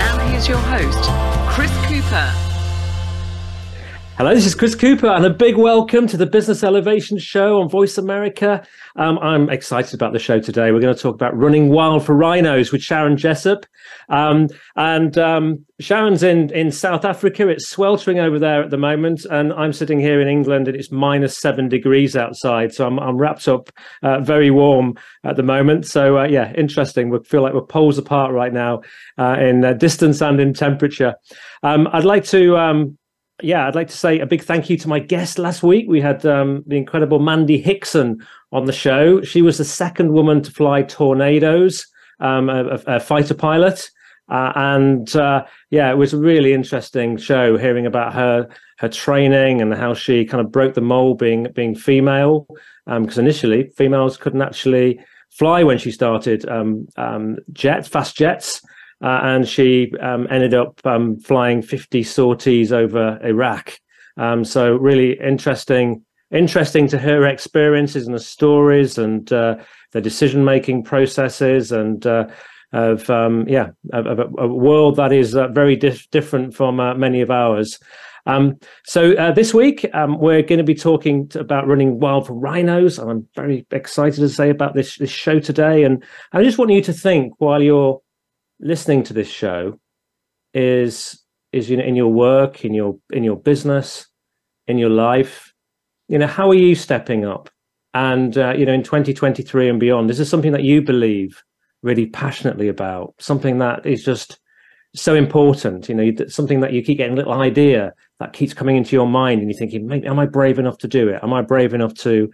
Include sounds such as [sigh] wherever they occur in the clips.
Now here's your host, Chris Cooper. Hello, this is Chris Cooper, and a big welcome to the Business Elevation Show on Voice America. Um, I'm excited about the show today. We're going to talk about running wild for rhinos with Sharon Jessop. Um, and um, Sharon's in, in South Africa. It's sweltering over there at the moment. And I'm sitting here in England and it's minus seven degrees outside. So I'm, I'm wrapped up uh, very warm at the moment. So, uh, yeah, interesting. We feel like we're poles apart right now uh, in uh, distance and in temperature. Um, I'd like to um, yeah, I'd like to say a big thank you to my guest last week. We had um, the incredible Mandy Hickson on the show. She was the second woman to fly tornadoes, um, a, a, fighter pilot. Uh, and uh, yeah, it was a really interesting show hearing about her her training and how she kind of broke the mold being being female. Because um, initially, females couldn't actually fly when she started um, um, jets, fast jets uh, and she um, ended up um, flying 50 sorties over Iraq. Um, so really interesting, interesting to her experiences and the stories and uh, the decision making processes and uh, of um, yeah of, a, world that is uh, very dif- different from uh, many of ours. Um, so uh, this week um, we're going to be talking to, about running wild for rhinos. I'm very excited to say about this this show today, and I just want you to think while you're listening to this show is is you know in your work in your in your business in your life you know how are you stepping up? And uh, you know in 2023 and beyond is this is something that you believe really passionately about? Something that is just so important you know something that you keep getting a little idea that keeps coming into your mind and you're thinking am i brave enough to do it? Am i brave enough to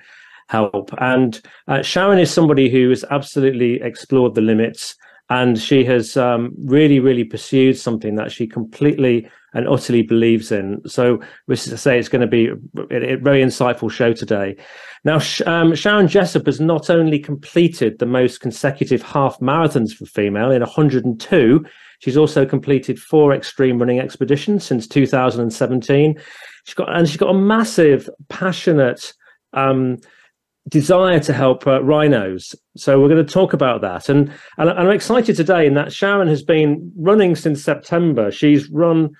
help? And uh, sharon is somebody who has absolutely explored the limits and she has um, really, really pursued something that she completely and utterly believes in. So, we say it's going to be a, a very insightful show today. Now, um, Sharon Jessop has not only completed the most consecutive half marathons for female in 102, she's also completed four extreme running expeditions since 2017. She's got and she's got a massive, passionate. Um, desire to help uh, rhinos. So we're going to talk about that. And, and, I'm excited today in that Sharon has been running since September. She's run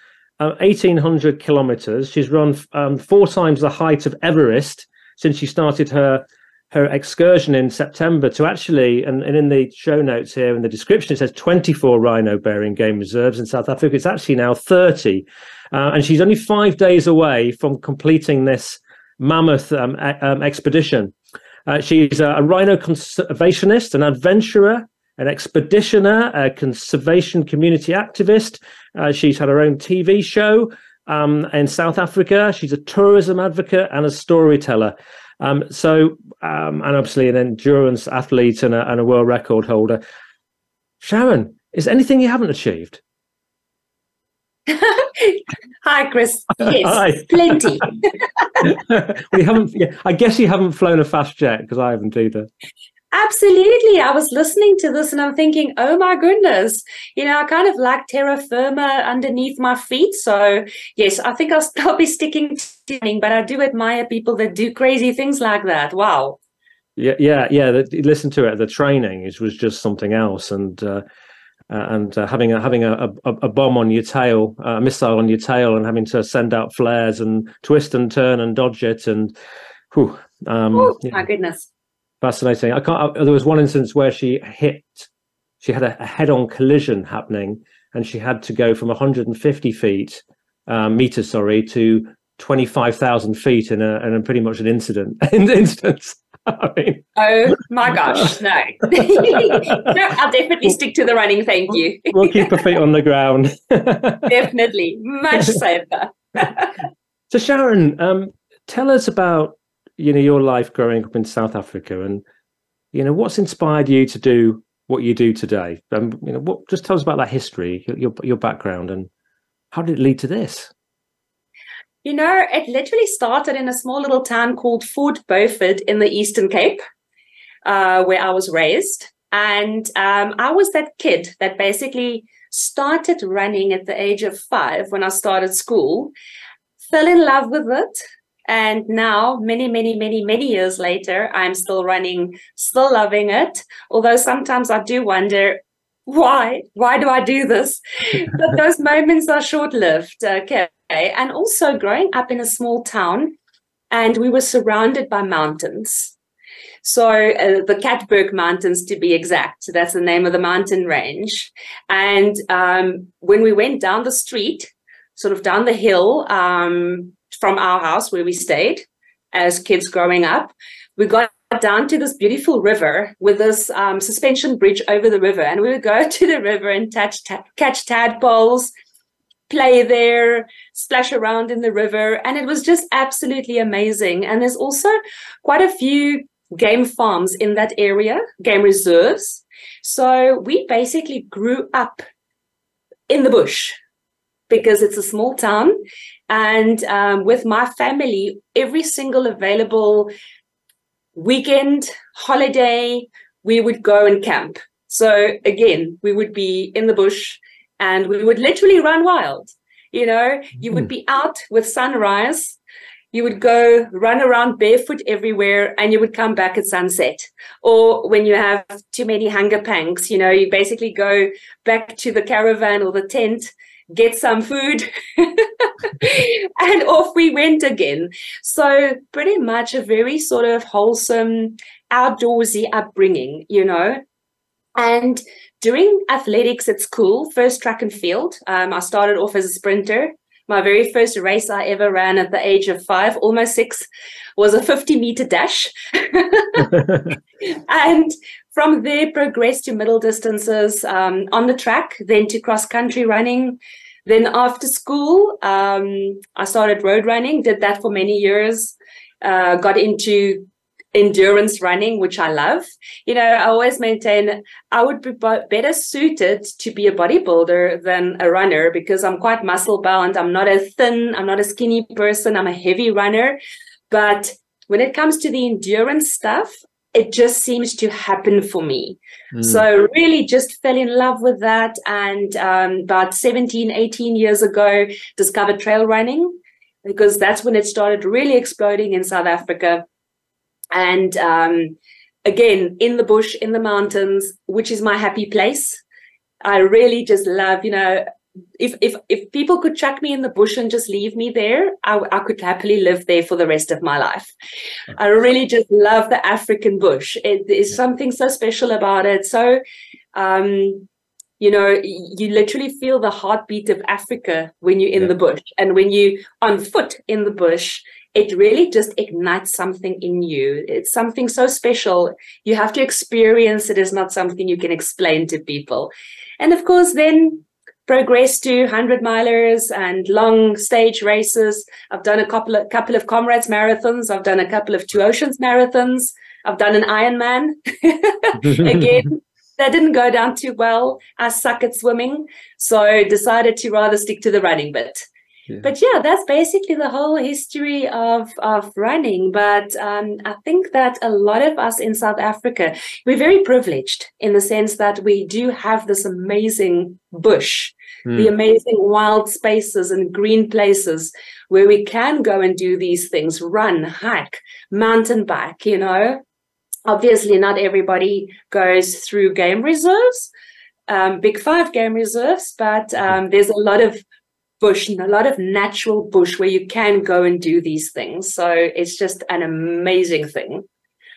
uh, 1,800 kilometers. She's run um, four times the height of Everest since she started her her excursion in September to actually, and, and in the show notes here in the description, it says 24 rhino bearing game reserves in South Africa. It's actually now 30. Uh, and she's only five days away from completing this mammoth um, um, expedition. Uh, she's a, a, rhino conservationist, an adventurer, an expeditioner, a conservation community activist. Uh, she's had her own TV show um, in South Africa. She's a tourism advocate and a storyteller. Um, so, um, and obviously an endurance athlete and a, and a world record holder. Sharon, is anything you haven't achieved? [laughs] Hi, Chris. Yes, Hi. plenty. [laughs] [laughs] we haven't. Yeah, I guess you haven't flown a fast jet because I haven't either. Absolutely. I was listening to this and I'm thinking, oh my goodness, you know, I kind of like terra firma underneath my feet. So, yes, I think I'll still be sticking to running, but I do admire people that do crazy things like that. Wow. Yeah, yeah, yeah. The, listen to it. The training is was just something else, and uh, uh, and uh, having a having a, a, a, bomb on your tail, a missile on your tail, and having to send out flares and twist and turn and dodge it, and whew, um, oh my goodness, fascinating. I can't. Uh, there was one instance where she hit, she had a, a head-on collision happening, and she had to go from 150 feet um, meters, sorry, to 25,000 feet in a, in a pretty much an incident [laughs] in instance. [laughs] I mean, oh [laughs] my gosh, no. [laughs] no, I'll definitely stick to the running. Thank you. we'll keep our feet on the ground. definitely, much safer. so, Sharon, um, tell us about you know your life growing up in South Africa, and you know what's inspired you to do what you do today? Um, you know, what just tell us about that history, your your background, and how did it lead to this? You know, it literally started in a small little town called Fort Beaufort in the Eastern Cape, uh, where I was raised. And um, I was that kid that basically started running at the age of five when I started school, fell in love with it. And now, many, many, many, many years later, I'm still running, still loving it. Although sometimes I do wonder, why? Why do I do this? [laughs] but those moments are short lived. Okay. And also growing up in a small town, and we were surrounded by mountains. So uh, the Katberg Mountains, to be exact, so that's the name of the mountain range. And um, when we went down the street, sort of down the hill um, from our house where we stayed as kids growing up, we got down to this beautiful river with this um, suspension bridge over the river, and we would go [laughs] to the river and ta- catch tadpoles, play there, splash around in the river, and it was just absolutely amazing. And there's also quite a few game farms in that area, game reserves. So we basically grew up in the bush because it's a small town. And um, with my family, every single available weekend, holiday, we would go and camp. So again, we would be in the bush and we would literally run wild. You know, you would hmm. be out with sunrise. You would go run around barefoot everywhere and you would come back at sunset. Or when you have too many hunger pangs, you know, you basically go back to the caravan or the tent get some food, [laughs] and off we went again. So, pretty much a very sort of wholesome, outdoorsy upbringing, you know. And during athletics at school, first track and field, um, I started off as a sprinter. My very first race I ever ran at the age of five, almost six, was a 50 meter dash. [laughs] and from there, progressed to middle distances um, on the track, then to cross country running. Then after school, um, I started road running, did that for many years, uh, got into endurance running, which I love. You know, I always maintain I would be better suited to be a bodybuilder than a runner because I'm quite muscle bound. I'm not a thin, I'm not a skinny person. I'm a heavy runner. But when it comes to the endurance stuff, it just seems to happen for me. Mm. So really just fell in love with that. And um, about 17, 18 years ago, discovered trail running because that's when it started really exploding in South Africa. And um, again, in the bush, in the mountains, which is my happy place. I really just love, you know, if if if people could chuck me in the bush and just leave me there, I, I could happily live there for the rest of my life. I really just love the African bush. It is something so special about it. So, um, you know, you literally feel the heartbeat of Africa when you're in yeah. the bush, and when you on foot in the bush. It really just ignites something in you. It's something so special. You have to experience it. Is not something you can explain to people. And of course, then progressed to 100 milers and long stage races. I've done a couple of couple of comrades marathons. I've done a couple of two oceans marathons. I've done an Ironman. [laughs] Again, that didn't go down too well. I suck at swimming, so decided to rather stick to the running bit. Yeah. But yeah, that's basically the whole history of, of running. But um, I think that a lot of us in South Africa, we're very privileged in the sense that we do have this amazing bush mm. the amazing wild spaces and green places where we can go and do these things run, hike, mountain bike, you know. Obviously, not everybody goes through game reserves, um, big five game reserves, but um, there's a lot of bush a lot of natural bush where you can go and do these things. So it's just an amazing thing.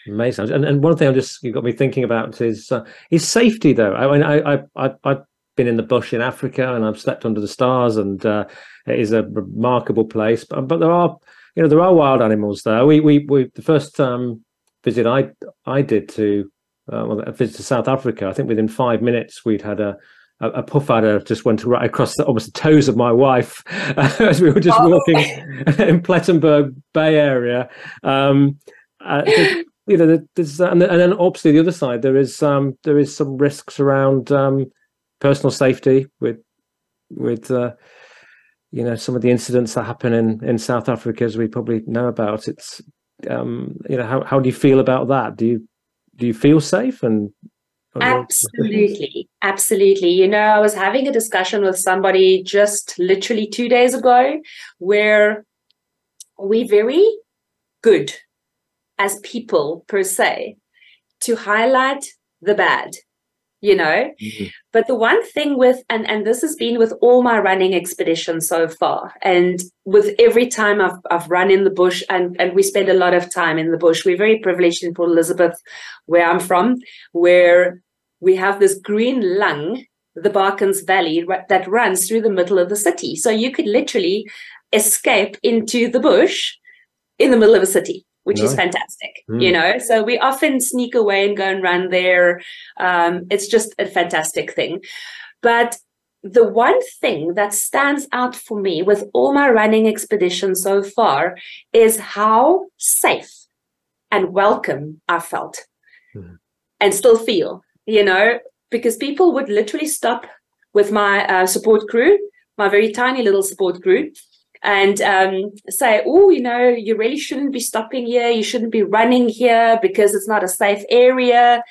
Amazing, and, and one thing I'm just got me thinking about is uh, is safety. Though I mean, I I I've been in the bush in Africa and I've slept under the stars, and uh, it is a remarkable place. But, but there are, you know, there are wild animals there. We we we the first um, visit I I did to uh, well, a visit to South Africa. I think within five minutes we'd had a a, puff adder just went right across the, almost the toes of my wife [laughs] as we were just oh. walking [laughs] in Plettenberg Bay area. Um, uh, you know, there's and, and then obviously the other side there is um, there is some risks around um, personal safety with with uh, you know some of the incidents that happen in in South Africa as we probably know about. It's um, you know how how do you feel about that? Do you do you feel safe and Absolutely. Absolutely. You know, I was having a discussion with somebody just literally two days ago where we're very good as people per se to highlight the bad you know mm-hmm. but the one thing with and and this has been with all my running expeditions so far and with every time i've i've run in the bush and and we spend a lot of time in the bush we're very privileged in port elizabeth where i'm from where we have this green lung the Baakens valley that runs through the middle of the city. So you could literally escape into the bush in the middle of a city which is fantastic mm. you know? So we often sneak away and go and run there. Um, it's just a fantastic thing. But the one thing that stands out for me with all my running expeditions so far is how safe and welcome i felt mm. and still feel you know because people would literally stop with my uh, support crew my very tiny little support crew and um, say, oh, you know, you really shouldn't be stopping here. You shouldn't be running here because it's not a safe area.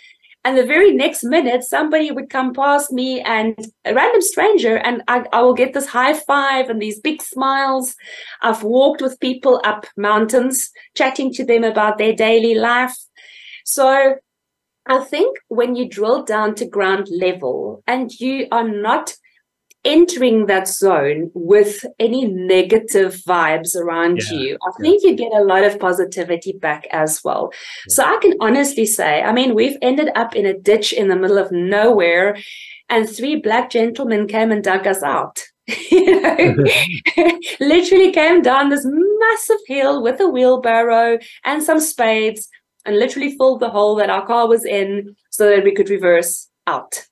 And the very next minute, somebody would come past me and a random stranger, and I, I will get this high five and these big smiles. I've walked with people up mountains, chatting to them about their daily life. So I think when you drill down to ground level and you are not entering that zone with any negative vibes around yeah. you, I think yeah. you get a lot of positivity back as well. Yeah. So I can honestly say, I mean, we've ended up in a ditch in the middle of nowhere, and three black gentlemen came and dug us out. [laughs] you know, [laughs] [laughs] literally came down this massive hill with a wheelbarrow and some spades and literally filled the hole that our car was in so that we could reverse out.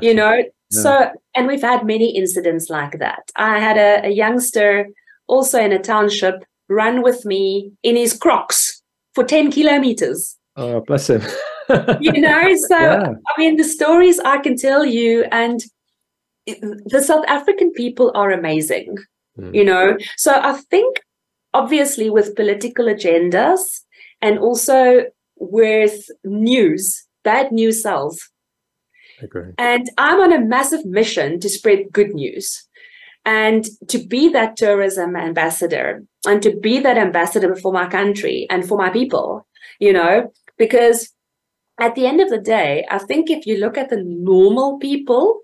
You know, so, and we've had many incidents like that. I had a, a youngster also in a township run with me in his crocs for 10 kilometers. Oh, bless him. [laughs] you know, so yeah. I mean, the stories I can tell you, and the South African people are amazing, mm. you know. So I think, obviously, with political agendas and also with news, bad news sells. Agree. And I'm on a massive mission to spread good news and to be that tourism ambassador and to be that ambassador for my country and for my people, you know, because at the end of the day, I think if you look at the normal people,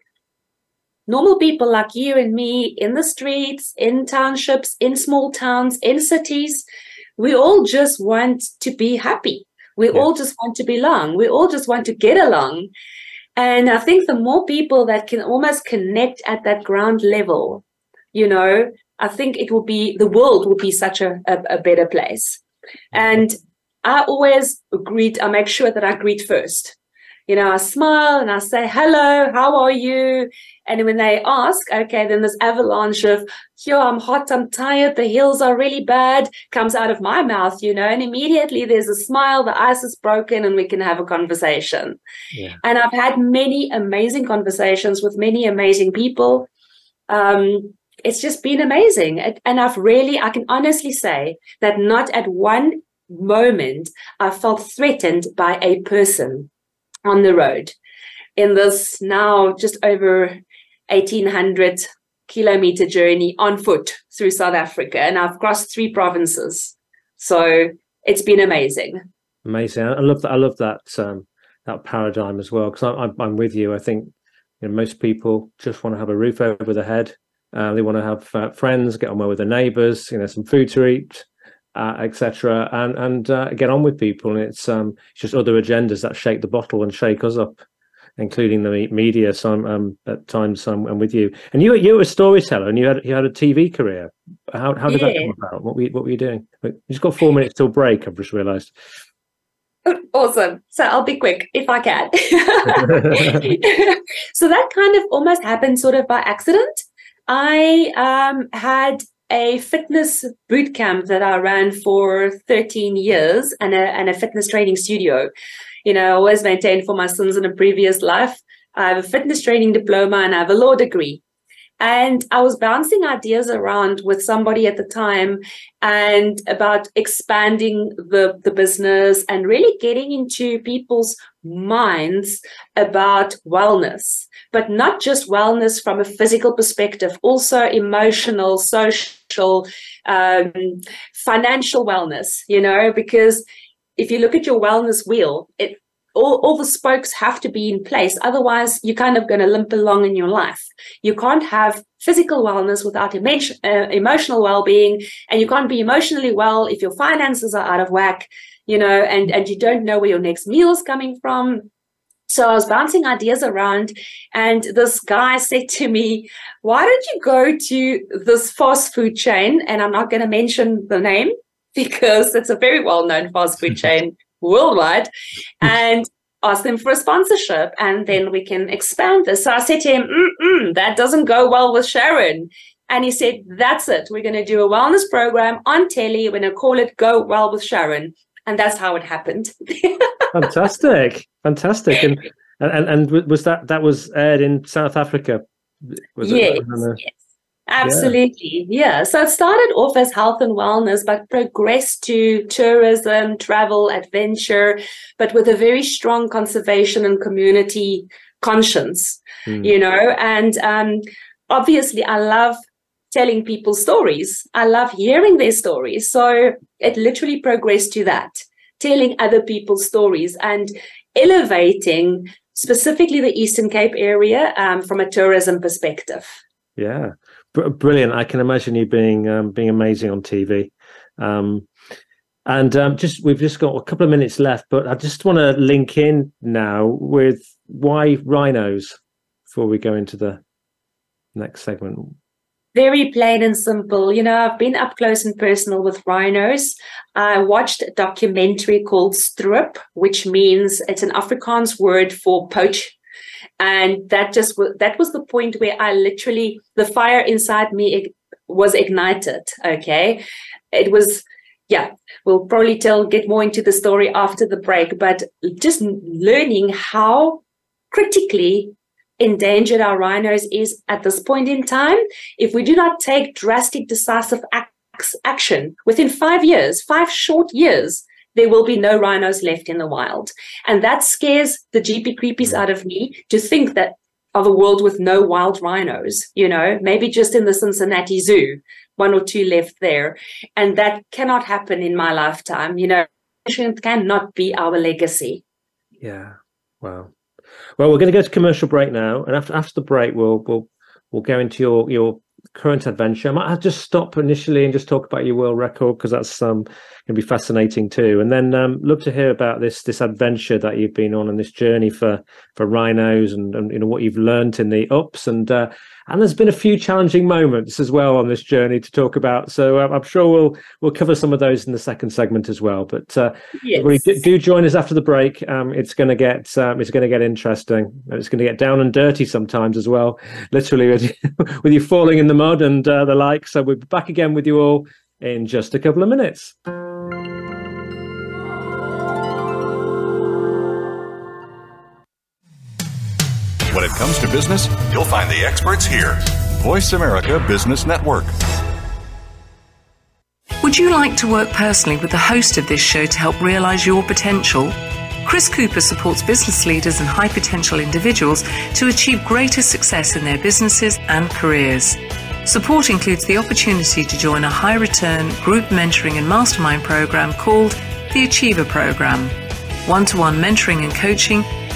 normal people like you and me in the streets, in townships, in small towns, in cities, we all just want to be happy. We yeah. all just want to belong. We all just want to get along. And I think the more people that can almost connect at that ground level, you know, I think it will be the world will be such a, a, a better place. And I always greet, I make sure that I greet first you know, I smile and I say, hello, how are you? And when they ask, okay, then this avalanche of, yo, I'm hot, I'm tired, the hills are really bad, comes out of my mouth, you know, and immediately there's a smile, the ice is broken, and we can have a conversation. Yeah. And I've had many amazing conversations with many amazing people. Um, it's just been amazing. And I've really, I can honestly say that not at one moment I felt threatened by a person on the road in this now just over 1800 kilometer journey on foot through South Africa. And I've crossed three provinces. So it's been amazing. Amazing. I love that. I love that, um, that paradigm as well. Cause I'm, I'm with you. I think you know, most people just want to have a roof over their head. Uh, they want to have uh, friends, get on well with their neighbors, you know, some food to eat, uh, etc., and and uh, get on with people. And it's um, it's just other agendas that shake the bottle and shake us up, including the media. So I'm um, at times I'm, I'm, with you. And you you were a storyteller, and you had you had a TV career. How how did yeah. that come about? What were you, what were you doing? You just got four minutes till break. I've just realised. [laughs] Awesome. So I'll be quick if I can. [laughs] so that kind of almost happened sort of by accident. I um, had a fitness boot camp that I ran for 13 years and a, and a fitness training studio. You know, I always maintained for my sons in a previous life. I have a fitness training diploma and I have a law degree. And I was bouncing ideas around with somebody at the time and about expanding the, the business and really getting into people's minds about wellness, but not just wellness from a physical perspective, also emotional, social, um, financial wellness, you know, because if you look at your wellness wheel, it all, all the spokes have to be in place. Otherwise, you're kind of going to limp along in your life. You can't have physical wellness without emo- uh, emotional well-being, and you can't be emotionally well if your finances are out of whack, you know, and and you don't know where your next meal is coming from. So I was bouncing ideas around, and this guy [laughs] said to me, "Why don't you go to this fast food chain?" And I'm not going to mention the name [laughs] because it's a very well-known fast food [laughs] chain worldwide and ask them for a sponsorship and then we can expand this. So I said to him, that doesn't go well with Sharon. And he said, that's it. We're going to do a wellness program on telly. We're going to call it Go Well with Sharon. And that's how it happened. [laughs] Fantastic. Fantastic. And, and, and was that, that was aired in South Africa? Was yes, it, yes. Absolutely. Yeah. yeah. So it started off as health and wellness, but progressed to tourism, travel, adventure, but with a very strong conservation and community conscience, mm. you know. And um, obviously, I love telling people stories. I love hearing their stories. So it literally progressed to that, telling other people's stories and elevating specifically the Eastern Cape area um, from a tourism perspective. Yeah brilliant. I can imagine you being um, being amazing on TV. Um, and um, just we've just got a couple of minutes left, but I just want to link in now with why rhinos before we go into the next segment. Very plain and simple. You know, I've been up close and personal with rhinos. I watched a documentary called Stroop, which means it's an Afrikaans word for poach and that just that was the point where i literally the fire inside me was ignited okay? It was yeah we'll probably tell get more into the story after the break but just learning how critically endangered our rhinos is at this point in time if we do not take drastic decisive action within five years five short years there will be no rhinos left in the wild. And that scares the GP creepies out of me to think that of a world with no wild rhinos, you know, maybe just in the Cincinnati Zoo, one or two left there. And that cannot happen in my lifetime, you know, it cannot be our legacy. Yeah. Wow. Well, we're going to go to commercial break now, and after after the break, we'll we'll we'll go into your your current adventure. I might just stop initially and just talk about your world record because that's um, going to be fascinating too. And then um, love to hear about this this adventure that you've been on and this journey for for rhinos and, and you know what you've learned in the ups and uh, and there's been a few challenging moments as well on this journey to talk about. So uh, I'm sure we'll we'll cover some of those in the second segment as well. But uh, yes. do, do, join us after the break. Um, it's going to get um, it's going to get interesting. It's going to get down and dirty sometimes as well, literally with you, [laughs] with you falling in the mud and uh, the like. So we'll be back again with you all in just a couple of minutes. When it comes to business, you'll find the experts here. Voice America Business Network. Would you like to work personally with the host of this show to help realize your potential? Chris Cooper supports business leaders and high potential individuals to achieve greater success in their businesses and careers. Support includes the opportunity to join a high return group mentoring and mastermind program called the Achiever Program. One to one mentoring and coaching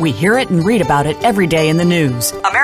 We hear it and read about it every day in the news. America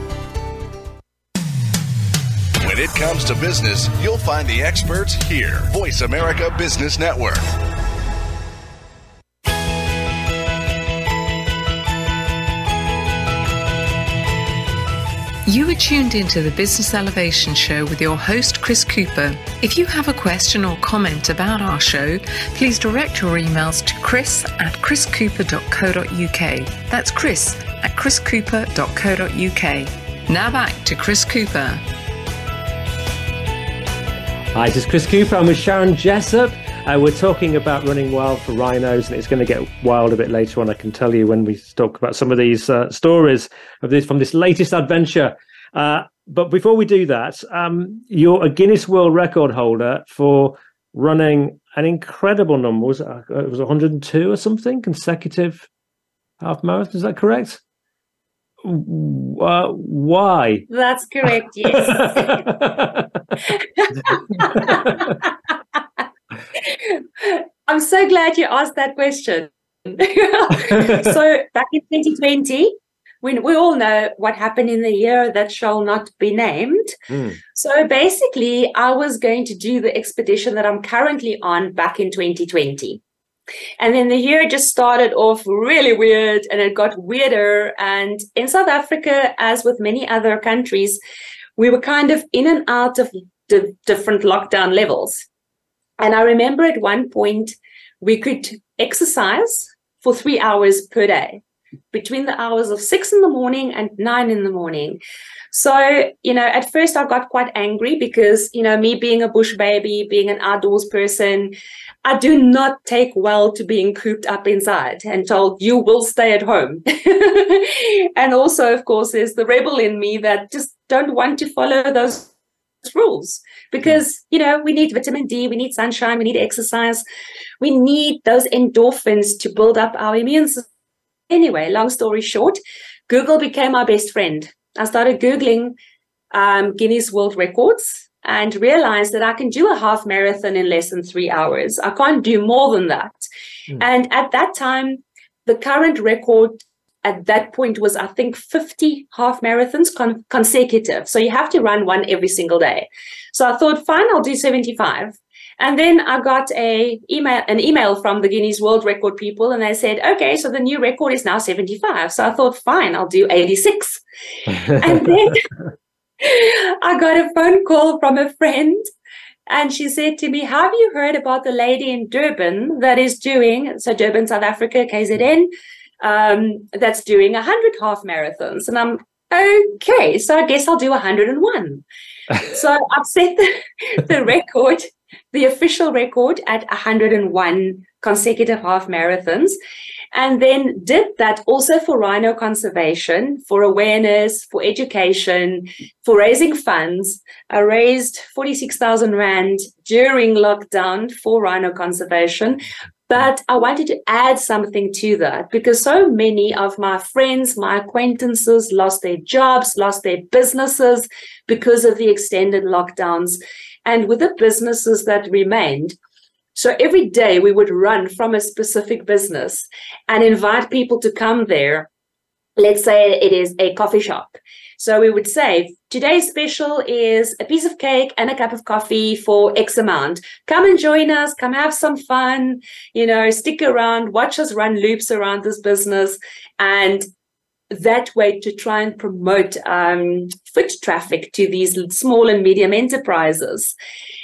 It comes to business, you'll find the experts here. Voice America Business Network. You are tuned into the Business Elevation Show with your host, Chris Cooper. If you have a question or comment about our show, please direct your emails to chris at chriscooper.co.uk. That's chris at chriscooper.co.uk. Now back to Chris Cooper. Hi, this is Chris Cooper. I'm with Sharon Jessop. Uh, we're talking about running wild for rhinos, and it's going to get wild a bit later on. I can tell you when we talk about some of these uh, stories of this from this latest adventure. Uh, but before we do that, um, you're a Guinness World Record holder for running an incredible number. Was it, uh, it was 102 or something consecutive half marathons? Is that correct? Uh, why? That's correct. Yes. [laughs] I'm so glad you asked that question. [laughs] so back in 2020, when we all know what happened in the year that shall not be named. Mm. So basically, I was going to do the expedition that I'm currently on back in 2020. And then the year just started off really weird and it got weirder. And in South Africa, as with many other countries, we were kind of in and out of the different lockdown levels. And I remember at one point we could exercise for three hours per day between the hours of six in the morning and nine in the morning. So, you know, at first I got quite angry because, you know, me being a bush baby, being an outdoors person, I do not take well to being cooped up inside and told you will stay at home. [laughs] and also, of course, there's the rebel in me that just don't want to follow those rules because you know we need vitamin d we need sunshine we need exercise. We need those endorphins to build up our immune system. Anyway long story short google became my best friend. I started googling um, guinness world records and realized that i can do a half marathon in less than three hours i can't do more than that mm. and at that time the current record at that point was I think 50 half marathons con- consecutive. So you have to run one every single day. So I thought, fine, I'll do 75. And then I got a email, an email from the Guinness World Record people, and they said, okay, so the new record is now 75. So I thought, fine, I'll do 86. [laughs] and then [laughs] I got a phone call from a friend and she said to me, Have you heard about the lady in Durban that is doing, so Durban, South Africa, KZN, um, that's doing 100 half marathons. And I'm okay, so I guess I'll do 101. [laughs] so I've set the, the record, the official record at 101 consecutive half marathons. And then did that also for rhino conservation, for awareness, for education, for raising funds. I raised 46,000 Rand during lockdown for rhino conservation. But I wanted to add something to that because so many of my friends, my acquaintances lost their jobs, lost their businesses because of the extended lockdowns. And with the businesses that remained, so every day we would run from a specific business and invite people to come there. Let's say it is a coffee shop. So we would say today's special is a piece of cake and a cup of coffee for X amount. Come and join us, come have some fun, you know, stick around, watch us run loops around this business. And that way to try and promote um, foot traffic to these small and medium enterprises.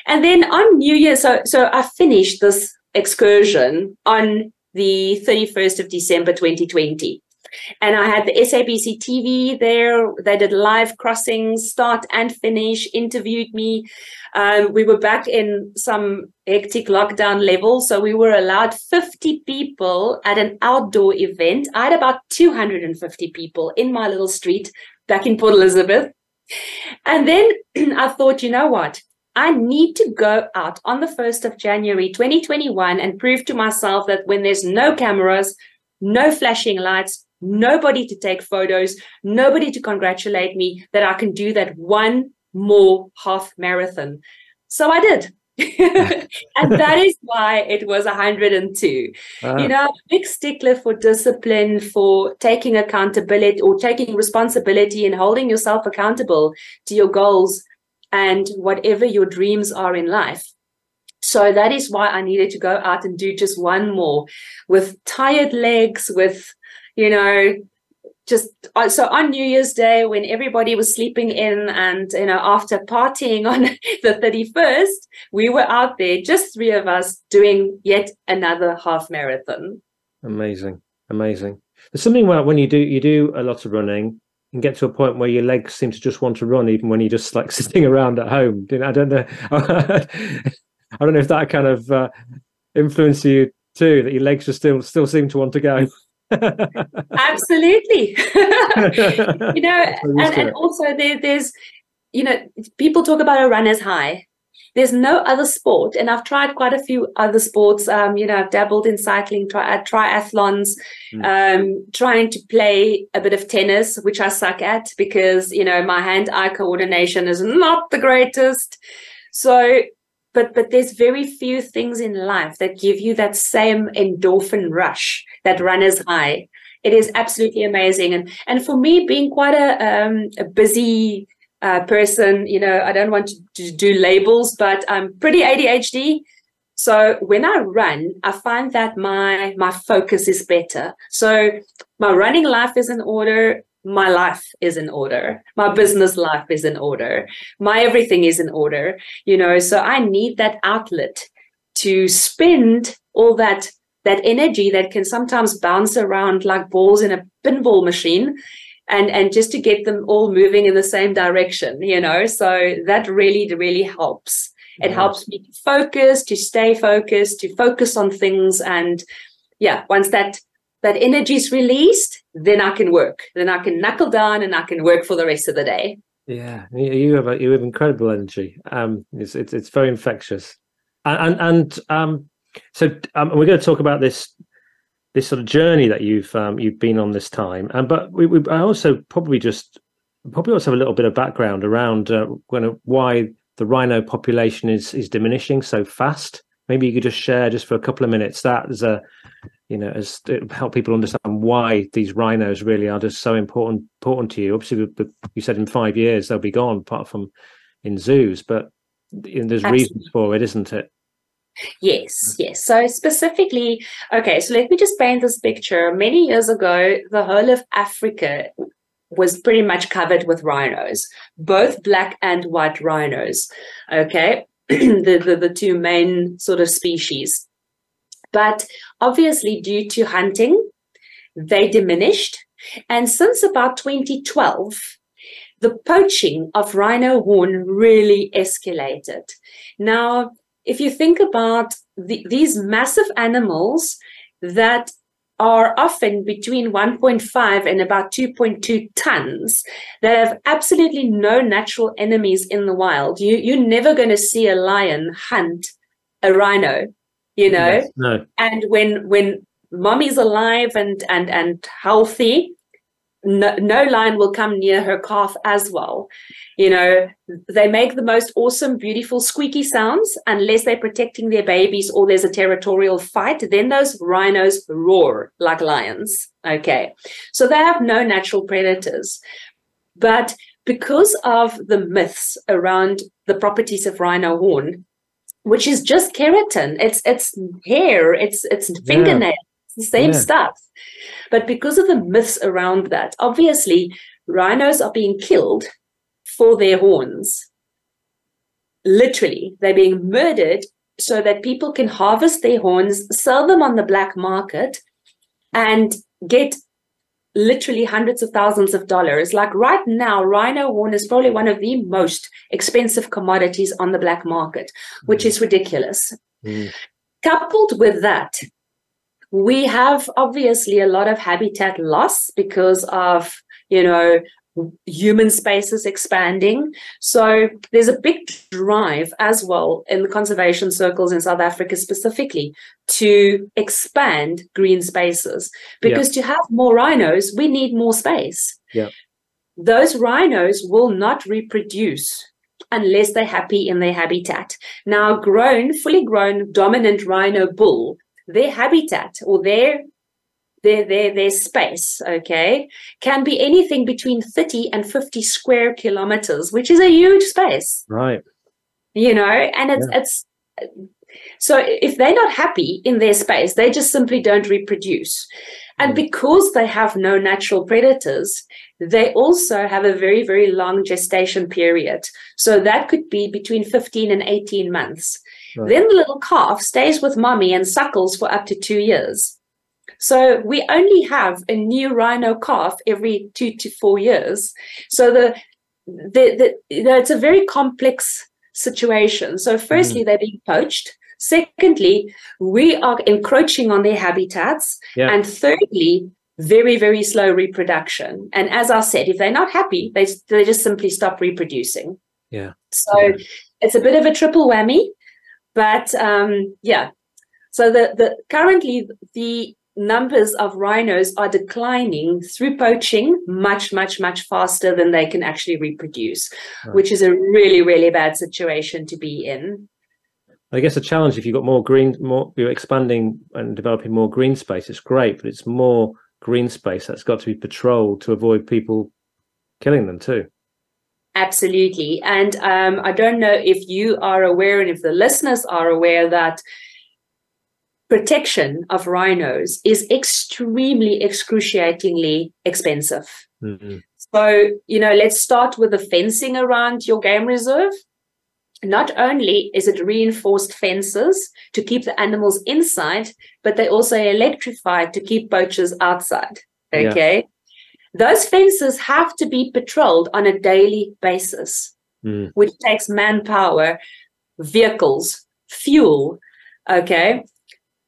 And then on New Year, so so I finished this excursion on the 31st of December 2020. and I had the SABC TV there. They did live crossings, start and finish, interviewed me. Um, we were back in some hectic lockdown level. So we were allowed 50 people at an outdoor event. I had about 250 people in my little street back in Port Elizabeth. And then [clears throat] I thought, you know what? I need to go out on the 1st of January 2021 and prove to myself that when there's no cameras, no flashing lights, nobody to take photos, nobody to congratulate me, that I can do that one more half marathon. So I did. [laughs] and that is why it was 102. Uh, you know, big stickler for discipline, for taking accountability or taking responsibility and holding yourself accountable to your goals and whatever your dreams are in life. So that is why I needed to go out and do just one more with tired legs, with you know, just so on New Year's Day when everybody was sleeping in and you know after partying on [laughs] the 31st, we were out there, just three of us, doing yet another half marathon. Amazing, amazing. There's something about when you do you do a lot of running and get to a point where your legs seem to just want to run, even when you're just like [laughs] sitting around at home. I don't know. [laughs] I don't know if that kind of uh, influenced you too. That your legs just still still seem to want to go. [laughs] Absolutely. you know, and, and also there, there's, you know, people talk about a runner's high. There's no other sport, and I've tried quite a few other sports. Um, you know, I've dabbled in cycling, tri- uh, triathlons, mm. um, trying to play a bit of tennis, which I suck at because you know my hand-eye coordination is not the greatest. So but but there's very few things in life that give you that same endorphin rush that runner's high it is absolutely amazing and and for me being quite a um, a busy uh, person you know i don't want to, to do labels but i'm pretty adhd so when I run, I find that my my focus is better. So my running life is in order my life is in order my business life is in order my everything is in order you know so i need that outlet to spend all that that energy that can sometimes bounce around like balls in a pinball machine and and just to get them all moving in the same direction you know so that really really helps it helps me to focus to stay focused to focus on things and yeah once that that energy is released, then I can work. Then I can knuckle down and I can work for the rest of the day. Yeah, you have a, you have incredible energy. Um, it's it's, it's very infectious, and and, and um, so um, we're going to talk about this this sort of journey that you've um, you've been on this time. And but we, we I also probably just probably also have a little bit of background around uh, kind of why the rhino population is is diminishing so fast. Maybe you could just share just for a couple of minutes that as a you know, as help people understand why these rhinos really are just so important important to you. Obviously, you said in five years they'll be gone, apart from in zoos, but there's Absolutely. reasons for it, isn't it? Yes, yes. So specifically, okay, so let me just paint this picture. Many years ago, the whole of Africa was pretty much covered with rhinos, both black and white rhinos. Okay, [clears throat] the, the the two main sort of species. But obviously, due to hunting, they diminished. And since about 2012, the poaching of rhino horn really escalated. Now, if you think about the, these massive animals that are often between 1.5 and about 2.2 tons that have absolutely no natural enemies in the wild. You, you're never going to see a lion hunt a rhino you know yes, no. and when when mommy's alive and and and healthy no, no lion will come near her calf as well you know they make the most awesome beautiful squeaky sounds unless they're protecting their babies or there's a territorial fight then those rhinos roar like lions okay so they have no natural predators but because of the myths around the properties of rhino horn which is just keratin. It's it's hair, it's it's fingernails, yeah. The same yeah. stuff. But because of the myths around that, obviously rhinos are being killed for their horns. Literally, they're being murdered so that people can harvest their horns, sell them on the black market, and get literally hundreds of thousands of dollars. Like right now, rhino horn is probably one of the most expensive commodities on the black market, which is ridiculous. Mm. Coupled with that, we have obviously a lot of habitat loss because of you know human spaces expanding. So there's a big drive as well in the conservation circles in South Africa specifically to expand green spaces because yeah. to have more rhinos, we need more space. Yeah. Those rhinos will not reproduce unless they're happy in their habitat. Now, grown, fully grown dominant rhino bull, their habitat or their their, their, their space, okay, can be anything between 30 and 50 square kilometers, which is a huge space. Right. You know, and it's, yeah. it's, so if they're not happy in their space, they just simply don't reproduce. And mm. because they have no natural predators, they also have a very, very long gestation period. So that could be between 15 and 18 months. Right. Then the little calf stays with mommy and suckles for up to two years. So we only have a new rhino calf every two to four years. So the the, the you know, it's a very complex situation. So firstly, mm. they're being poached. Secondly, we are encroaching on their habitats. Yeah. And thirdly, very, very slow reproduction. And as I said, if they're not happy, they, they just simply stop reproducing. Yeah. So yeah. it's a bit of a triple whammy. But um, yeah. So the, the currently the numbers of rhinos are declining through poaching much, much, much faster than they can actually reproduce, right. which is a really, really bad situation to be in. I guess a challenge if you've got more green, more you're expanding and developing more green space. It's great, but it's more green space that's got to be patrolled to avoid people killing them too. Absolutely, and um, I don't know if you are aware, and if the listeners are aware that protection of rhinos is extremely excruciatingly expensive. Mm-hmm. So, you know, let's start with the fencing around your game reserve. Not only is it reinforced fences to keep the animals inside, but they also electrified to keep poachers outside. Okay. Yeah. Those fences have to be patrolled on a daily basis, mm. which takes manpower, vehicles, fuel. Okay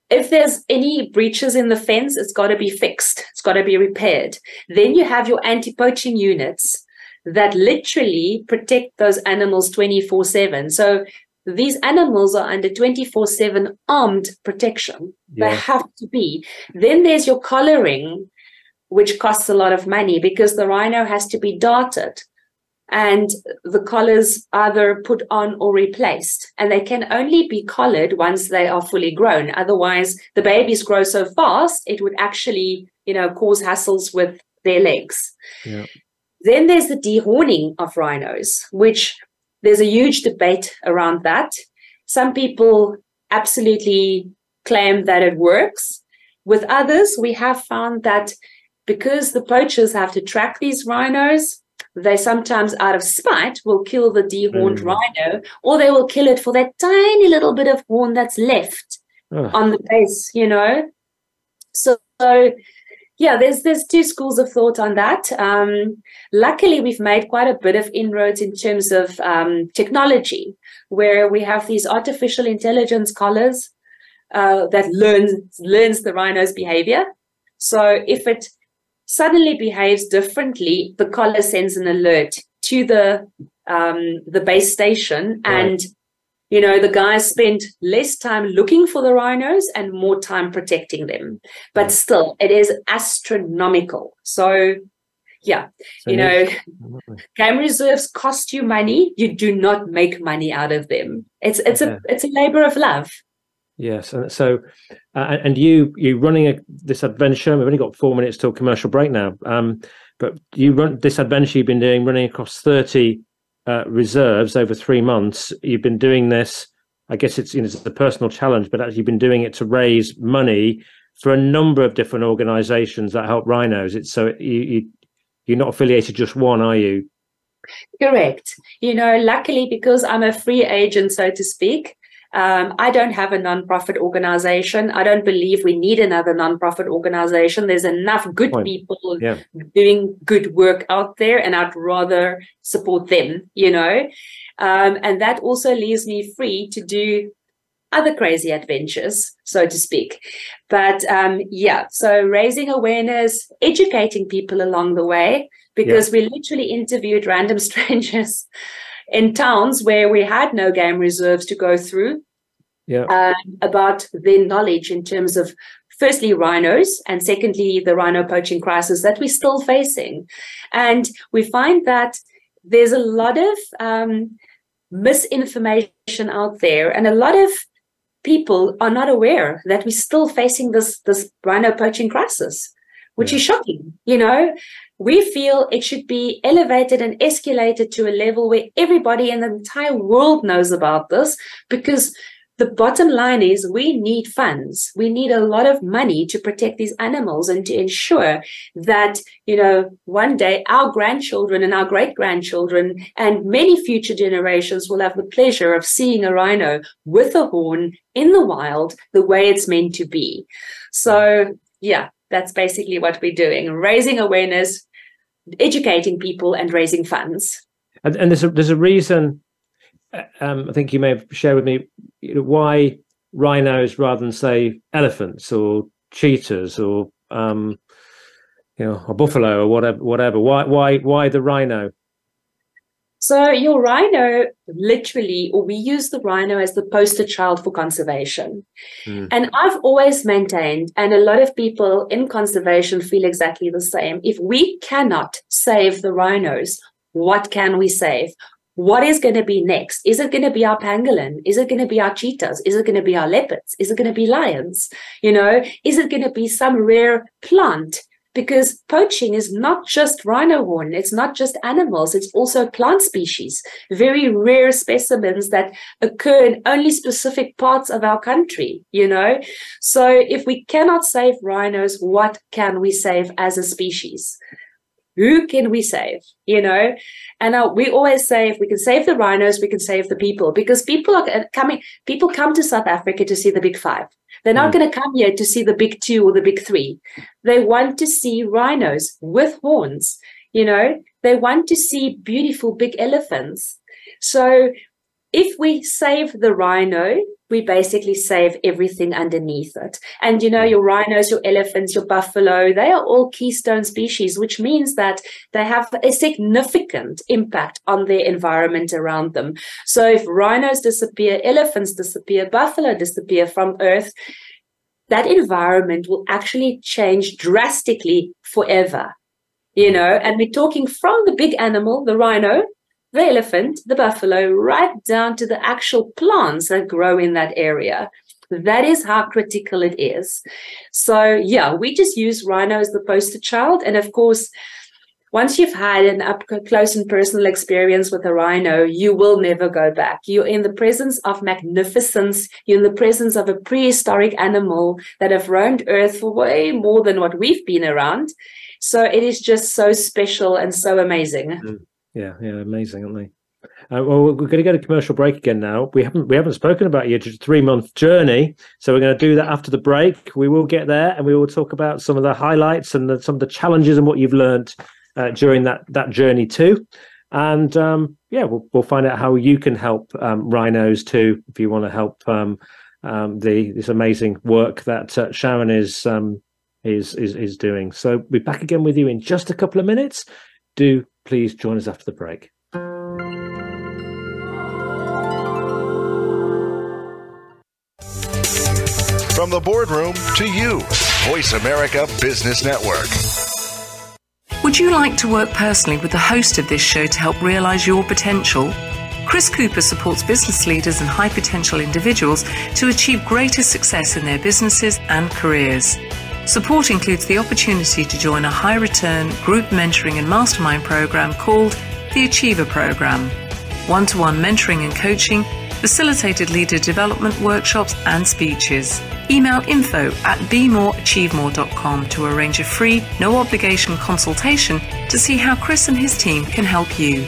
if there's any breaches in the fence, it's got to be fixed. It's got to be repaired. Then you have your anti-poaching units that literally protect those animals 24/7. So these animals are under 24/7 armed protection. Yeah. They have to be. Then there's your collaring, which costs a lot of money because the rhino has to be darted and the collars either put on or replaced. And they can only be collared once they are fully grown. Otherwise, the babies grow so fast, it would actually, you know, cause hassles with their legs. Yeah. Then there's the dehorning of rhinos, which there's a huge debate around that. Some people absolutely claim that it works. With others, we have found that because the poachers have to track these rhinos, they sometimes, out of spite, will kill the dehorned mm. rhino, or they will kill it for that tiny little bit of horn that's left on the base, you know. So, so, yeah, there's there's two schools of thought on that. Um, luckily, we've made quite a bit of inroads in terms of um, technology, where we have these artificial intelligence collars uh, that learns learns the rhino's behavior. So if it suddenly behaves differently, the collar sends an alert to the um, the base station, right. and you know the guys spend less time looking for the rhinos and more time protecting them. But right. still, it is astronomical. So. Yeah, so you know, [laughs] game reserves cost you money. You do not make money out of them. It's it's a it's a labor of love. Yes, and so, uh, and you you running a, this adventure. We've only got four minutes till commercial break now. Um, but you run this adventure you've been doing, running across thirty uh, reserves over three months. You've been doing this. I guess it's you know it's a personal challenge, but actually you've been doing it to raise money for a number of different organisations that help rhinos. It's so you, you you're not affiliated just one, are you? Correct. You know, luckily because I'm a free agent, so to speak, Um, I don't have a nonprofit organization. I don't believe we need another nonprofit organization. There's enough good Point. people yeah. doing good work out there, and I'd rather support them, you know. Um, and that also leaves me free to do other crazy adventures, so to speak. But um, yeah, so raising awareness, educating people along the way, because yeah. we literally interviewed random [laughs] strangers in towns where we had no game reserves to go through yeah. um, about their knowledge in terms of firstly rhinos and secondly the rhino poaching crisis that we're still facing and we find that there's a lot of um, misinformation out there and a lot of people are not aware that we're still facing this this rhino poaching crisis which yeah. is shocking you know we feel it should be elevated and escalated to a level where everybody in the entire world knows about this because the bottom line is we need funds. We need a lot of money to protect these animals and to ensure that you know one day our grandchildren and our great grandchildren and many future generations will have the pleasure of seeing a rhino with a horn in the wild the way it's meant to be. So yeah that's basically what we're doing raising awareness educating people and raising funds. And, and there's a there's a reason. Uh, um, I think you may have shared with me you know, why rhinos rather than say elephants or cheetahs or um, you know a buffalo or whatever whatever. Why why why the rhino? So your rhino, literally, or we use the rhino as the poster child for conservation. Mm. And I've always maintained, and a lot of people in conservation feel exactly the same. If we cannot save the rhinos, what can we save? What is going to be next? Is it going to be our pangolin? Is it going to be our cheetahs? Is it going to be our leopards? Is it going to be lions? You know, is it going to be some rare plant because poaching is not just rhino horn, it's not just animals, it's also plant species, very rare specimens that occur in only specific parts of our country, you know? So if we cannot save rhinos, what can we save as a species? Who can we save? You know, and uh, we always say if we can save the rhinos, we can save the people because people are coming. People come to South Africa to see the big five. They're not mm. going to come here to see the big two or the big three. They want to see rhinos with horns. You know, they want to see beautiful big elephants. So if we save the rhino, we basically save everything underneath it. And you know, hmm. your rhinos, your elephants, your buffalo, they are all keystone species, which means that they have a significant impact on their environment around them. So if rhinos disappear, elephants disappear, buffalo disappear from Earth, that environment will actually change drastically forever. You know, and we're talking from the big animal, the rhino, the elephant, the buffalo, right down to the actual plants that grow in that area. That is how critical it is. So, yeah, we just use rhino as the poster child. And of course, once you've had an up close and personal experience with a rhino, you will never go back. You're in the presence of magnificence. You're in the presence of a prehistoric animal that have roamed Earth for way more than what we've been around. So it is just so special and so amazing. Mm. Yeah, yeah, amazing, aren't they? Uh, well, we're going to go to commercial break again now. We haven't we haven't spoken about your three month journey, so we're going to do that after the break. We will get there, and we will talk about some of the highlights and the, some of the challenges and what you've learned uh, during that that journey too. And um, yeah, we'll we'll find out how you can help um, rhinos too if you want to help um, um the this amazing work that uh, Sharon is um, is is is doing. So we'll be back again with you in just a couple of minutes. Do please join us after the break. From the boardroom to you, Voice America Business Network. Would you like to work personally with the host of this show to help realize your potential? Chris Cooper supports business leaders and high potential individuals to achieve greater success in their businesses and careers. Support includes the opportunity to join a high return group mentoring and mastermind program called the Achiever Program. One to one mentoring and coaching, facilitated leader development workshops and speeches. Email info at bemoreachievemore.com to arrange a free, no obligation consultation to see how Chris and his team can help you.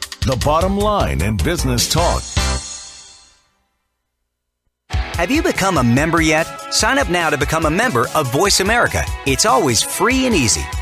the bottom line in business talk. Have you become a member yet? Sign up now to become a member of Voice America. It's always free and easy.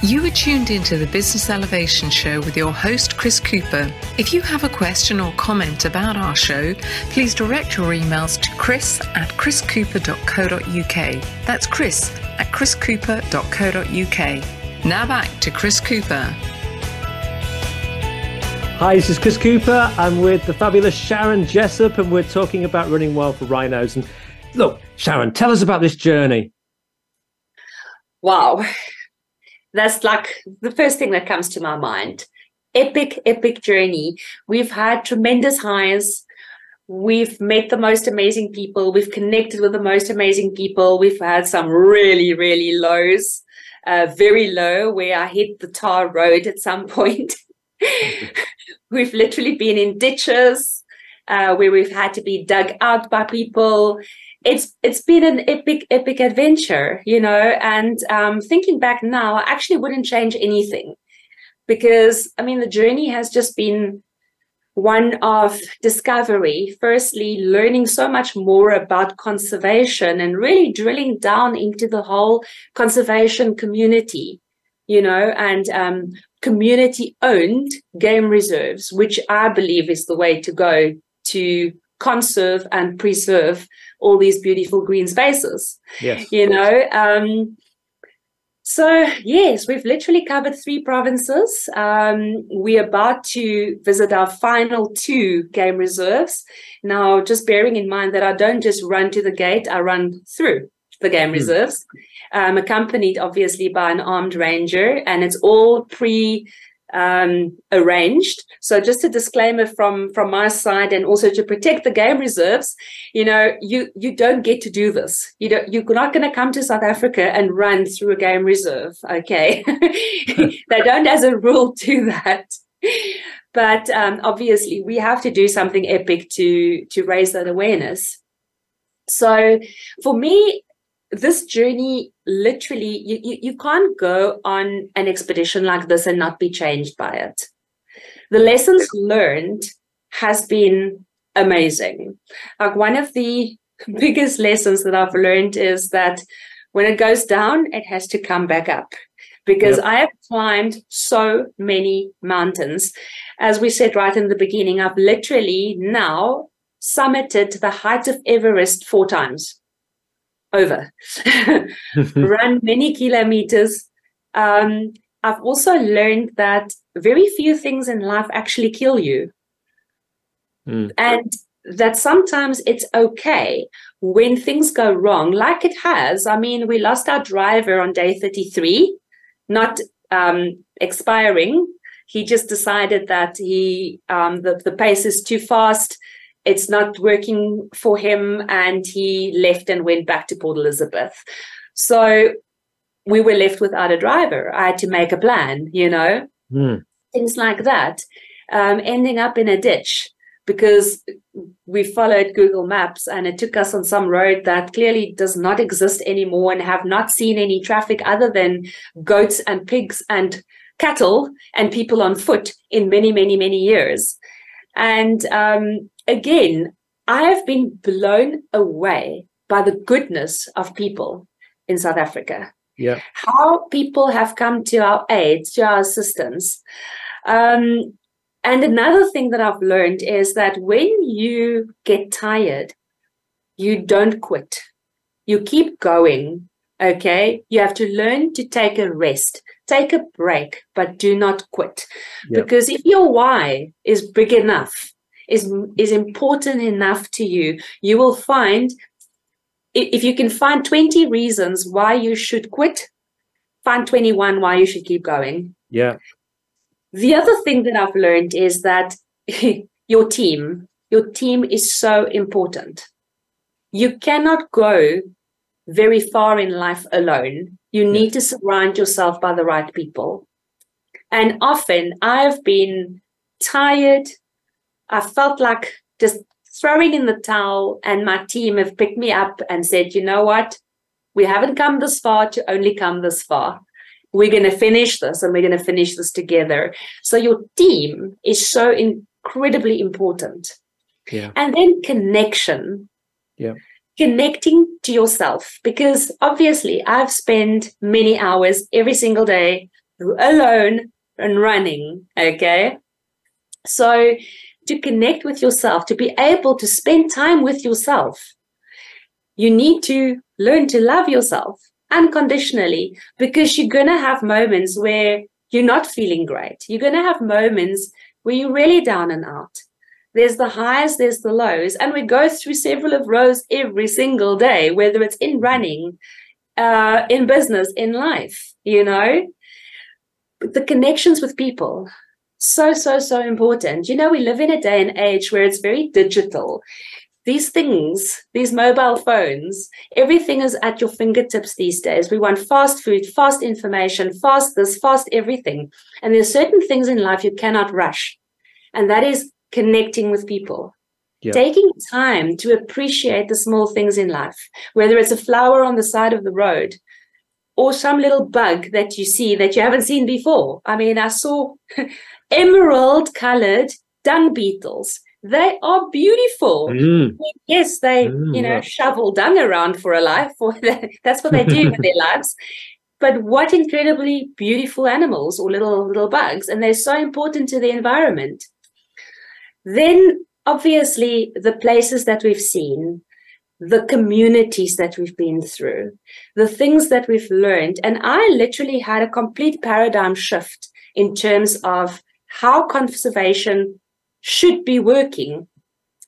You are tuned into the Business Elevation Show with your host, Chris Cooper. If you have a question or comment about our show, please direct your emails to chris at chriscooper.co.uk. That's chris at chriscooper.co.uk. Now back to Chris Cooper. Hi, this is Chris Cooper. I'm with the fabulous Sharon Jessop, and we're talking about running wild for rhinos. And look, Sharon, tell us about this journey. Wow that's like the first thing that comes to my mind. Epic, epic journey. We've had tremendous highs. We've met the most amazing people. We've connected with the most amazing people. We've had some really, really lows, uh, very low, where I hit the tar road at some [laughs] point. [laughs] we've literally been in ditches uh, where we've had to be dug out by people it's it's been an epic epic adventure you know and um, thinking back now i actually wouldn't change anything. Because i mean the journey has just been one of discovery. Firstly learning so much more about conservation and really drilling down into the whole conservation community you know and um, community owned game reserves which i believe is the way to go to conserve and preserve all these beautiful green spaces. Yes. You know, um, so yes, we've literally covered three provinces. Um, we're about to visit our final two game reserves. Now, just bearing in mind that I don't just run to the gate, I run through the game mm. reserves. Um, accompanied obviously by an armed ranger, and it's all pre um, arranged. So just a disclaimer from from my side, and also to protect the game reserves, you know, you you don't get to do this. You don't. You're not going to come to South Africa and run through a game reserve. Okay, [laughs] they don't, as a rule, do that. But um, obviously, we have to do something epic to to raise that awareness. So, for me, this journey literally you, you, you can't go on an expedition like this and not be changed by it. The lessons learned has been amazing. Like one of the [laughs] biggest lessons that i've learned is that when it goes down it has to come back up. Because yep. i have climbed so many mountains. As we said right in the beginning i've literally now summited the height of everest four times over, [laughs] run many kilometers. Um, I've also learned that very few things in life actually kill you. Mm. And that sometimes it's okay when things go wrong, like it has. I mean, we lost our driver on day 33, not um, expiring. He just decided that he um, the, the pace is too fast it's not working for him and he left and went back to Port Elizabeth. So we were left without a driver. I had to make a plan, you know, mm. things like that. Um, ending up in a ditch because we followed Google Maps and it took us on some road that clearly does not exist anymore and have not seen any traffic other than goats and pigs and cattle and people on foot in many, many, many years. And um, again, I have been blown away by the goodness of people in South Africa. Yeah. How people have come to our aid, to our assistance. Um, And another thing that I've learned is that when you get tired, you don't quit. You keep going. Okay. You have to learn to take a rest, take a break, but do not quit. Yep. Because if your why is big enough, is, is important enough to you, you will find if you can find 20 reasons why you should quit, find 21 why you should keep going. Yeah. The other thing that I've learned is that [laughs] your team, your team is so important. You cannot go very far in life alone. You need to surround yourself by the right people. And often I've been tired. I felt like just throwing in the towel, and my team have picked me up and said, you know what? We haven't come this far to only come this far we're going to finish this and we're going to finish this together. So your team is so incredibly important. Yeah. And then connection. Yeah. Connecting to yourself because obviously I've spent many hours every single day alone and running. Okay. So to connect with yourself, to be able to spend time with yourself, you need to learn to love yourself unconditionally because you're going to have moments where you're not feeling great. You're going to have moments where you're really down and out. There's the highs, there's the lows, and we go through several of those every single day, whether it's in running, uh, in business, in life, you know. The connections with people, so, so, so important. You know, we live in a day and age where it's very digital these things, these mobile phones, everything is at your fingertips these days. We want fast food, fast information, fast this, fast everything. And there's certain things in life you cannot rush. And that is connecting with people. Yep. Taking time to appreciate the small things in life, whether it's a flower on the side of the road or some little bug that you see that you haven't seen before. I mean, I saw [laughs] emerald colored dung beetles they are beautiful. Mm. Yes, they, mm, you know, shovel dung around for a life. For [laughs] that's what they do with their [laughs] lives. But what incredibly beautiful animals or little little bugs, and they're so important to the environment. Then, obviously, the places that we've seen, the communities that we've been through, the things that we've learned, and I literally had a complete paradigm shift in terms of how conservation should be working.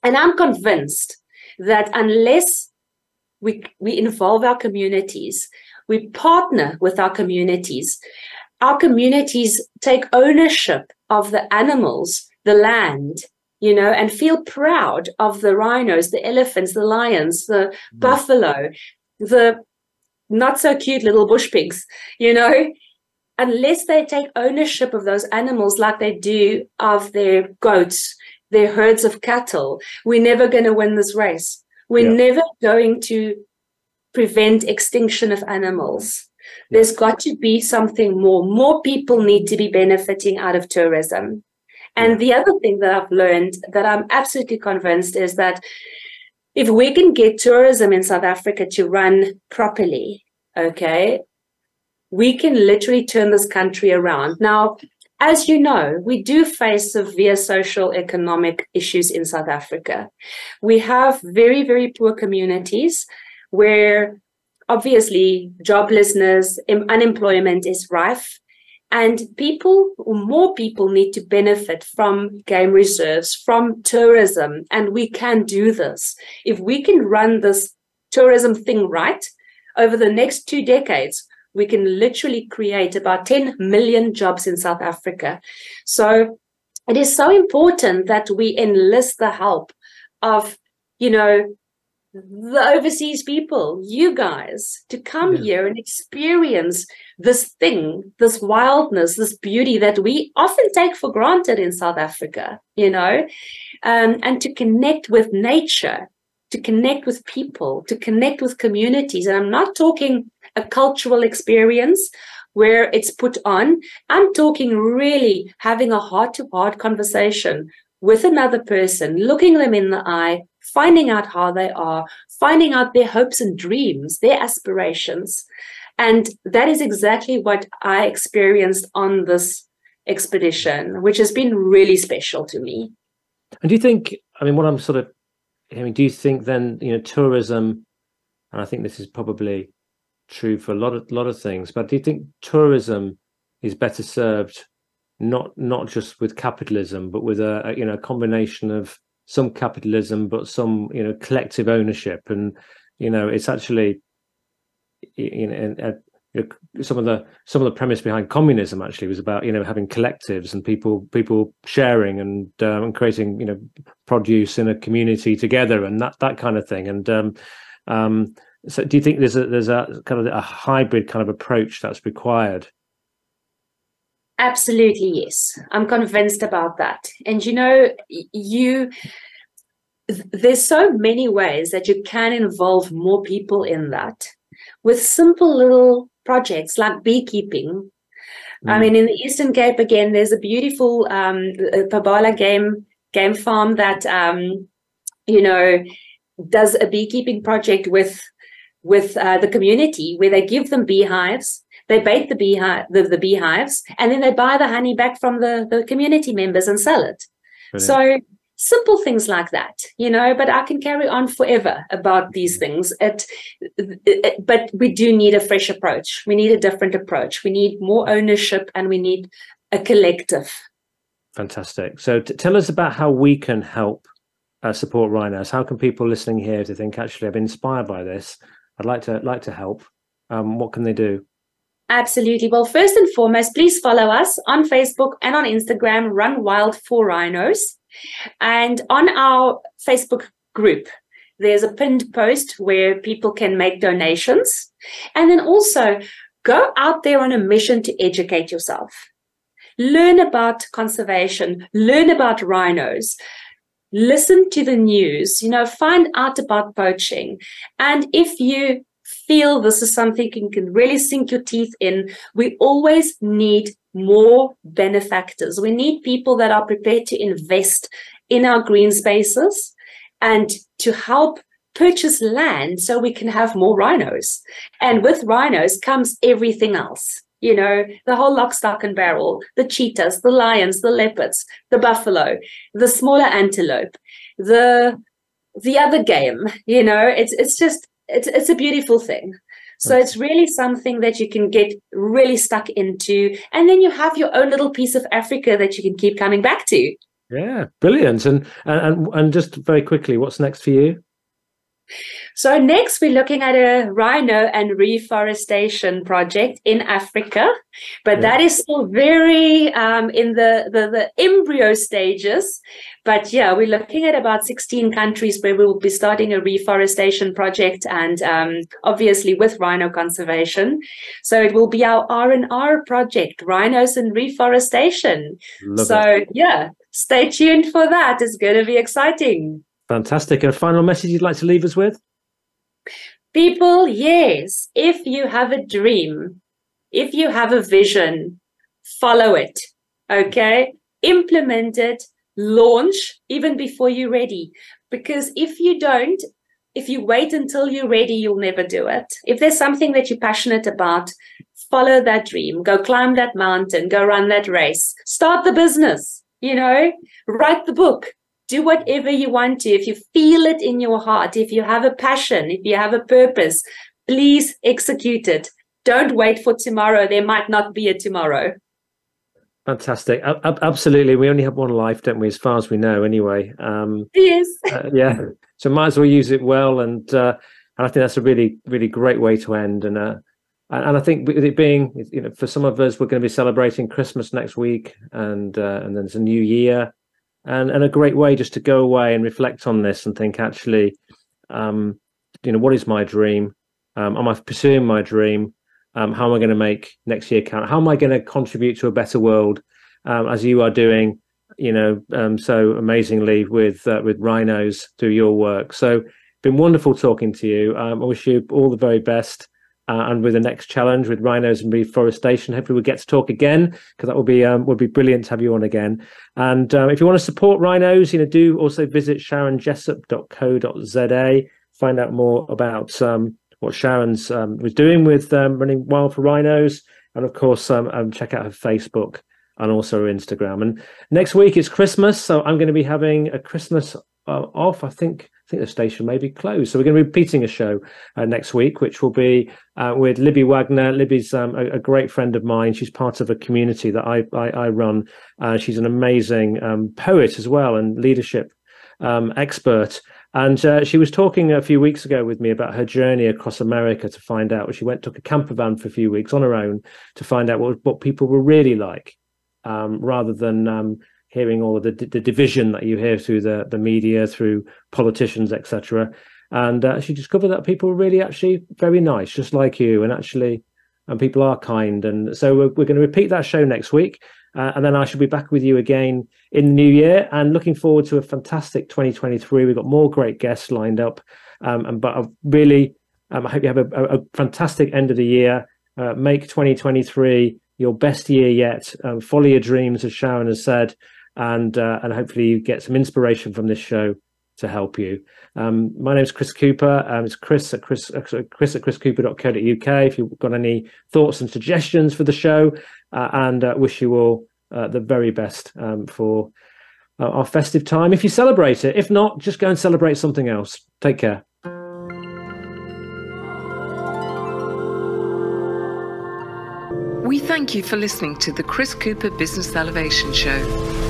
And I'm convinced that unless we, we involve our communities, we partner with our communities, our communities take ownership of the animals, the land, you know, and feel proud of the rhinos, the elephants, the lions, the mm. buffalo, the not so cute little bush pigs, you know, unless they take ownership of those animals like they do of their goats, their herds of cattle, we're never going to win this race. We're yeah. never going to prevent extinction of animals. There's got to be something more. More people need to be benefiting out of tourism. And the other thing that I've learned that I'm absolutely convinced is that if we can get tourism in South Africa to run properly, okay, we can literally turn this country around. Now, as you know, we do face severe social economic issues in South Africa. We have very, very poor communities where obviously joblessness, unemployment is rife. And people, or more people need to benefit from game reserves, from tourism. And we can do this. If we can run this tourism thing right over the next two decades, we can literally create about 10 million jobs in South Africa. So it is so important that we enlist the help of, you know, the overseas people, you guys, to come yeah. here and experience this thing, this wildness, this beauty that we often take for granted in South Africa, you know, um, and to connect with nature, to connect with people, to connect with communities. And I'm not talking a cultural experience where it's put on. I'm talking really having a heart to heart conversation with another person, looking them in the eye, finding out how they are, finding out their hopes and dreams, their aspirations. And that is exactly what I experienced on this expedition, which has been really special to me. And do you think? I mean, what I'm sort of, I mean, do you think then you know tourism, and I think this is probably true for a lot of lot of things, but do you think tourism is better served not not just with capitalism, but with a, a you know a combination of some capitalism, but some you know collective ownership, and you know it's actually you know, some of the some of the premise behind communism actually was about you know having collectives and people people sharing and um, and creating you know produce in a community together and that that kind of thing. And um, um, so do you think there's a there's a kind of a hybrid kind of approach that's required absolutely yes i'm convinced about that and you know you there's so many ways that you can involve more people in that with simple little projects like beekeeping. Mm. I mean, in the Eastern Cape again, there's a beautiful um, Pabala game game farm that um, you know does a beekeeping project with with uh, the community where they give them beehives they bait the beehive the, the beehives and then they buy the honey back from the, the community members and sell it. Brilliant. so simple things like that you know but i can carry on forever about these things. It, it, but we do need a fresh approach. We need a different approach. We need more ownership and we need a collective. Fantastic. So t- tell us about how we can help uh, support rhinos. How can people listening here to think actually i've been inspired by this i'd like to like to help um, what can they do Absolutely. Well, first and foremost, please follow us on Facebook and on Instagram, Run Wild for Rhinos. And on our Facebook group, there's a pinned post where people can make donations. And then also go out there on a mission to educate yourself. Learn about conservation, learn about rhinos, listen to the news, you know, find out about poaching. And if you feel this is something you can really sink your teeth in, we always need more benefactors. We need people that are prepared to invest in our green spaces and to help purchase land so we can have more rhinos. And with rhinos comes everything else. You know, the whole lock, stock, and barrel, the cheetahs, the lions, the leopards, the buffalo, the smaller antelope, the the other game, you know, it's it's just it's it's a beautiful thing. So it's really something that you can get really stuck into. And then you have your own little piece of Africa that you can keep coming back to. Yeah, brilliant. And and and just very quickly, what's next for you? So next we're looking at a rhino and reforestation project in Africa, but yeah. that is still very um, in the, the, the embryo stages. But yeah, we're looking at about 16 countries where we will be starting a reforestation project and um, obviously with rhino conservation. So it will be our R&R project, rhinos and reforestation. Love so it. yeah, stay tuned for that. It's going to be exciting. Fantastic. A final message you'd like to leave us with? People, yes. If you have a dream, if you have a vision, follow it. Okay? Implement it, launch even before you're ready. Because if you don't, if you wait until you're ready, you'll never do it. If there's something that you're passionate about, follow that dream. Go climb that mountain, go run that race, start the business, you know, write the book, do whatever you want to. If you feel it in your heart, if you have a passion, if you have a purpose, please execute it. Don't wait for tomorrow. There might not be a tomorrow. Fantastic. absolutely. We only have one life, don't we? As far as we know, anyway. Um, yes. [laughs] uh, yeah. So might as well use it well. And, uh, and I think that's a really, really great way to end. And, uh, and I think with it being, you know, for some of us, we're going to be celebrating Christmas next week, and uh, and then it's a new year, and and a great way just to go away and reflect on this and think actually um, you know what is my dream? Um, am i pursuing my dream? Um, how am i going to make next year count? How am i going to contribute to a better world um, as you are doing you know um, so amazingly with uh, with rhinos through your work? So been wonderful talking to you. Um, i wish you all the very best uh, and with the next challenge with rhinos and reforestation. Hopefully, we'll get to talk again because that would be um, would be brilliant to have you on again. And um, if you want to support rhinos, you know, do also visit sharonjessop.co.za. Find out more about um, what Sharon's um, was doing with um, running wild for rhinos, and of course, um, check out her Facebook and also Instagram. And next week is Christmas, so I'm going to be having a Christmas uh, off. I think think the station may be closed, so we're going to be repeating a show uh, next week, which will be uh, with Libby Wagner. Libby's um, a, a, great friend of mine. She's part of a community that I I, I run. Uh, she's an amazing um, poet as well and leadership um, expert. And uh, she was talking a few weeks ago with me about her journey across America to find out. She went took a camper van for a few weeks on her own to find out what what people were really like, um, rather than um, hearing all of the, the division that you hear through the, the media, through politicians, etc. And uh, she discovered that people were really actually very nice, just like you, and actually, and people are kind. And so we're, we're going to repeat that show next week. Uh, and then I shall be back with you again in the new year and looking forward to a fantastic 2023. We've got more great guests lined up. Um, and but I really, um, I hope you have a, a, a fantastic end of the year. Uh, make 2023 your best year yet. Um, follow your dreams, as Sharon has said and uh, and hopefully you get some inspiration from this show to help you. Um, my name is Chris Cooper. Um, it's Chris at Chris, uh, Chris at chriscooper.co.uk. If you've got any thoughts and suggestions for the show, uh, and uh, wish you all uh, the very best um, for uh, our festive time. If you celebrate it, if not, just go and celebrate something else. Take care. We thank you for listening to the Chris Cooper Business Elevation Show.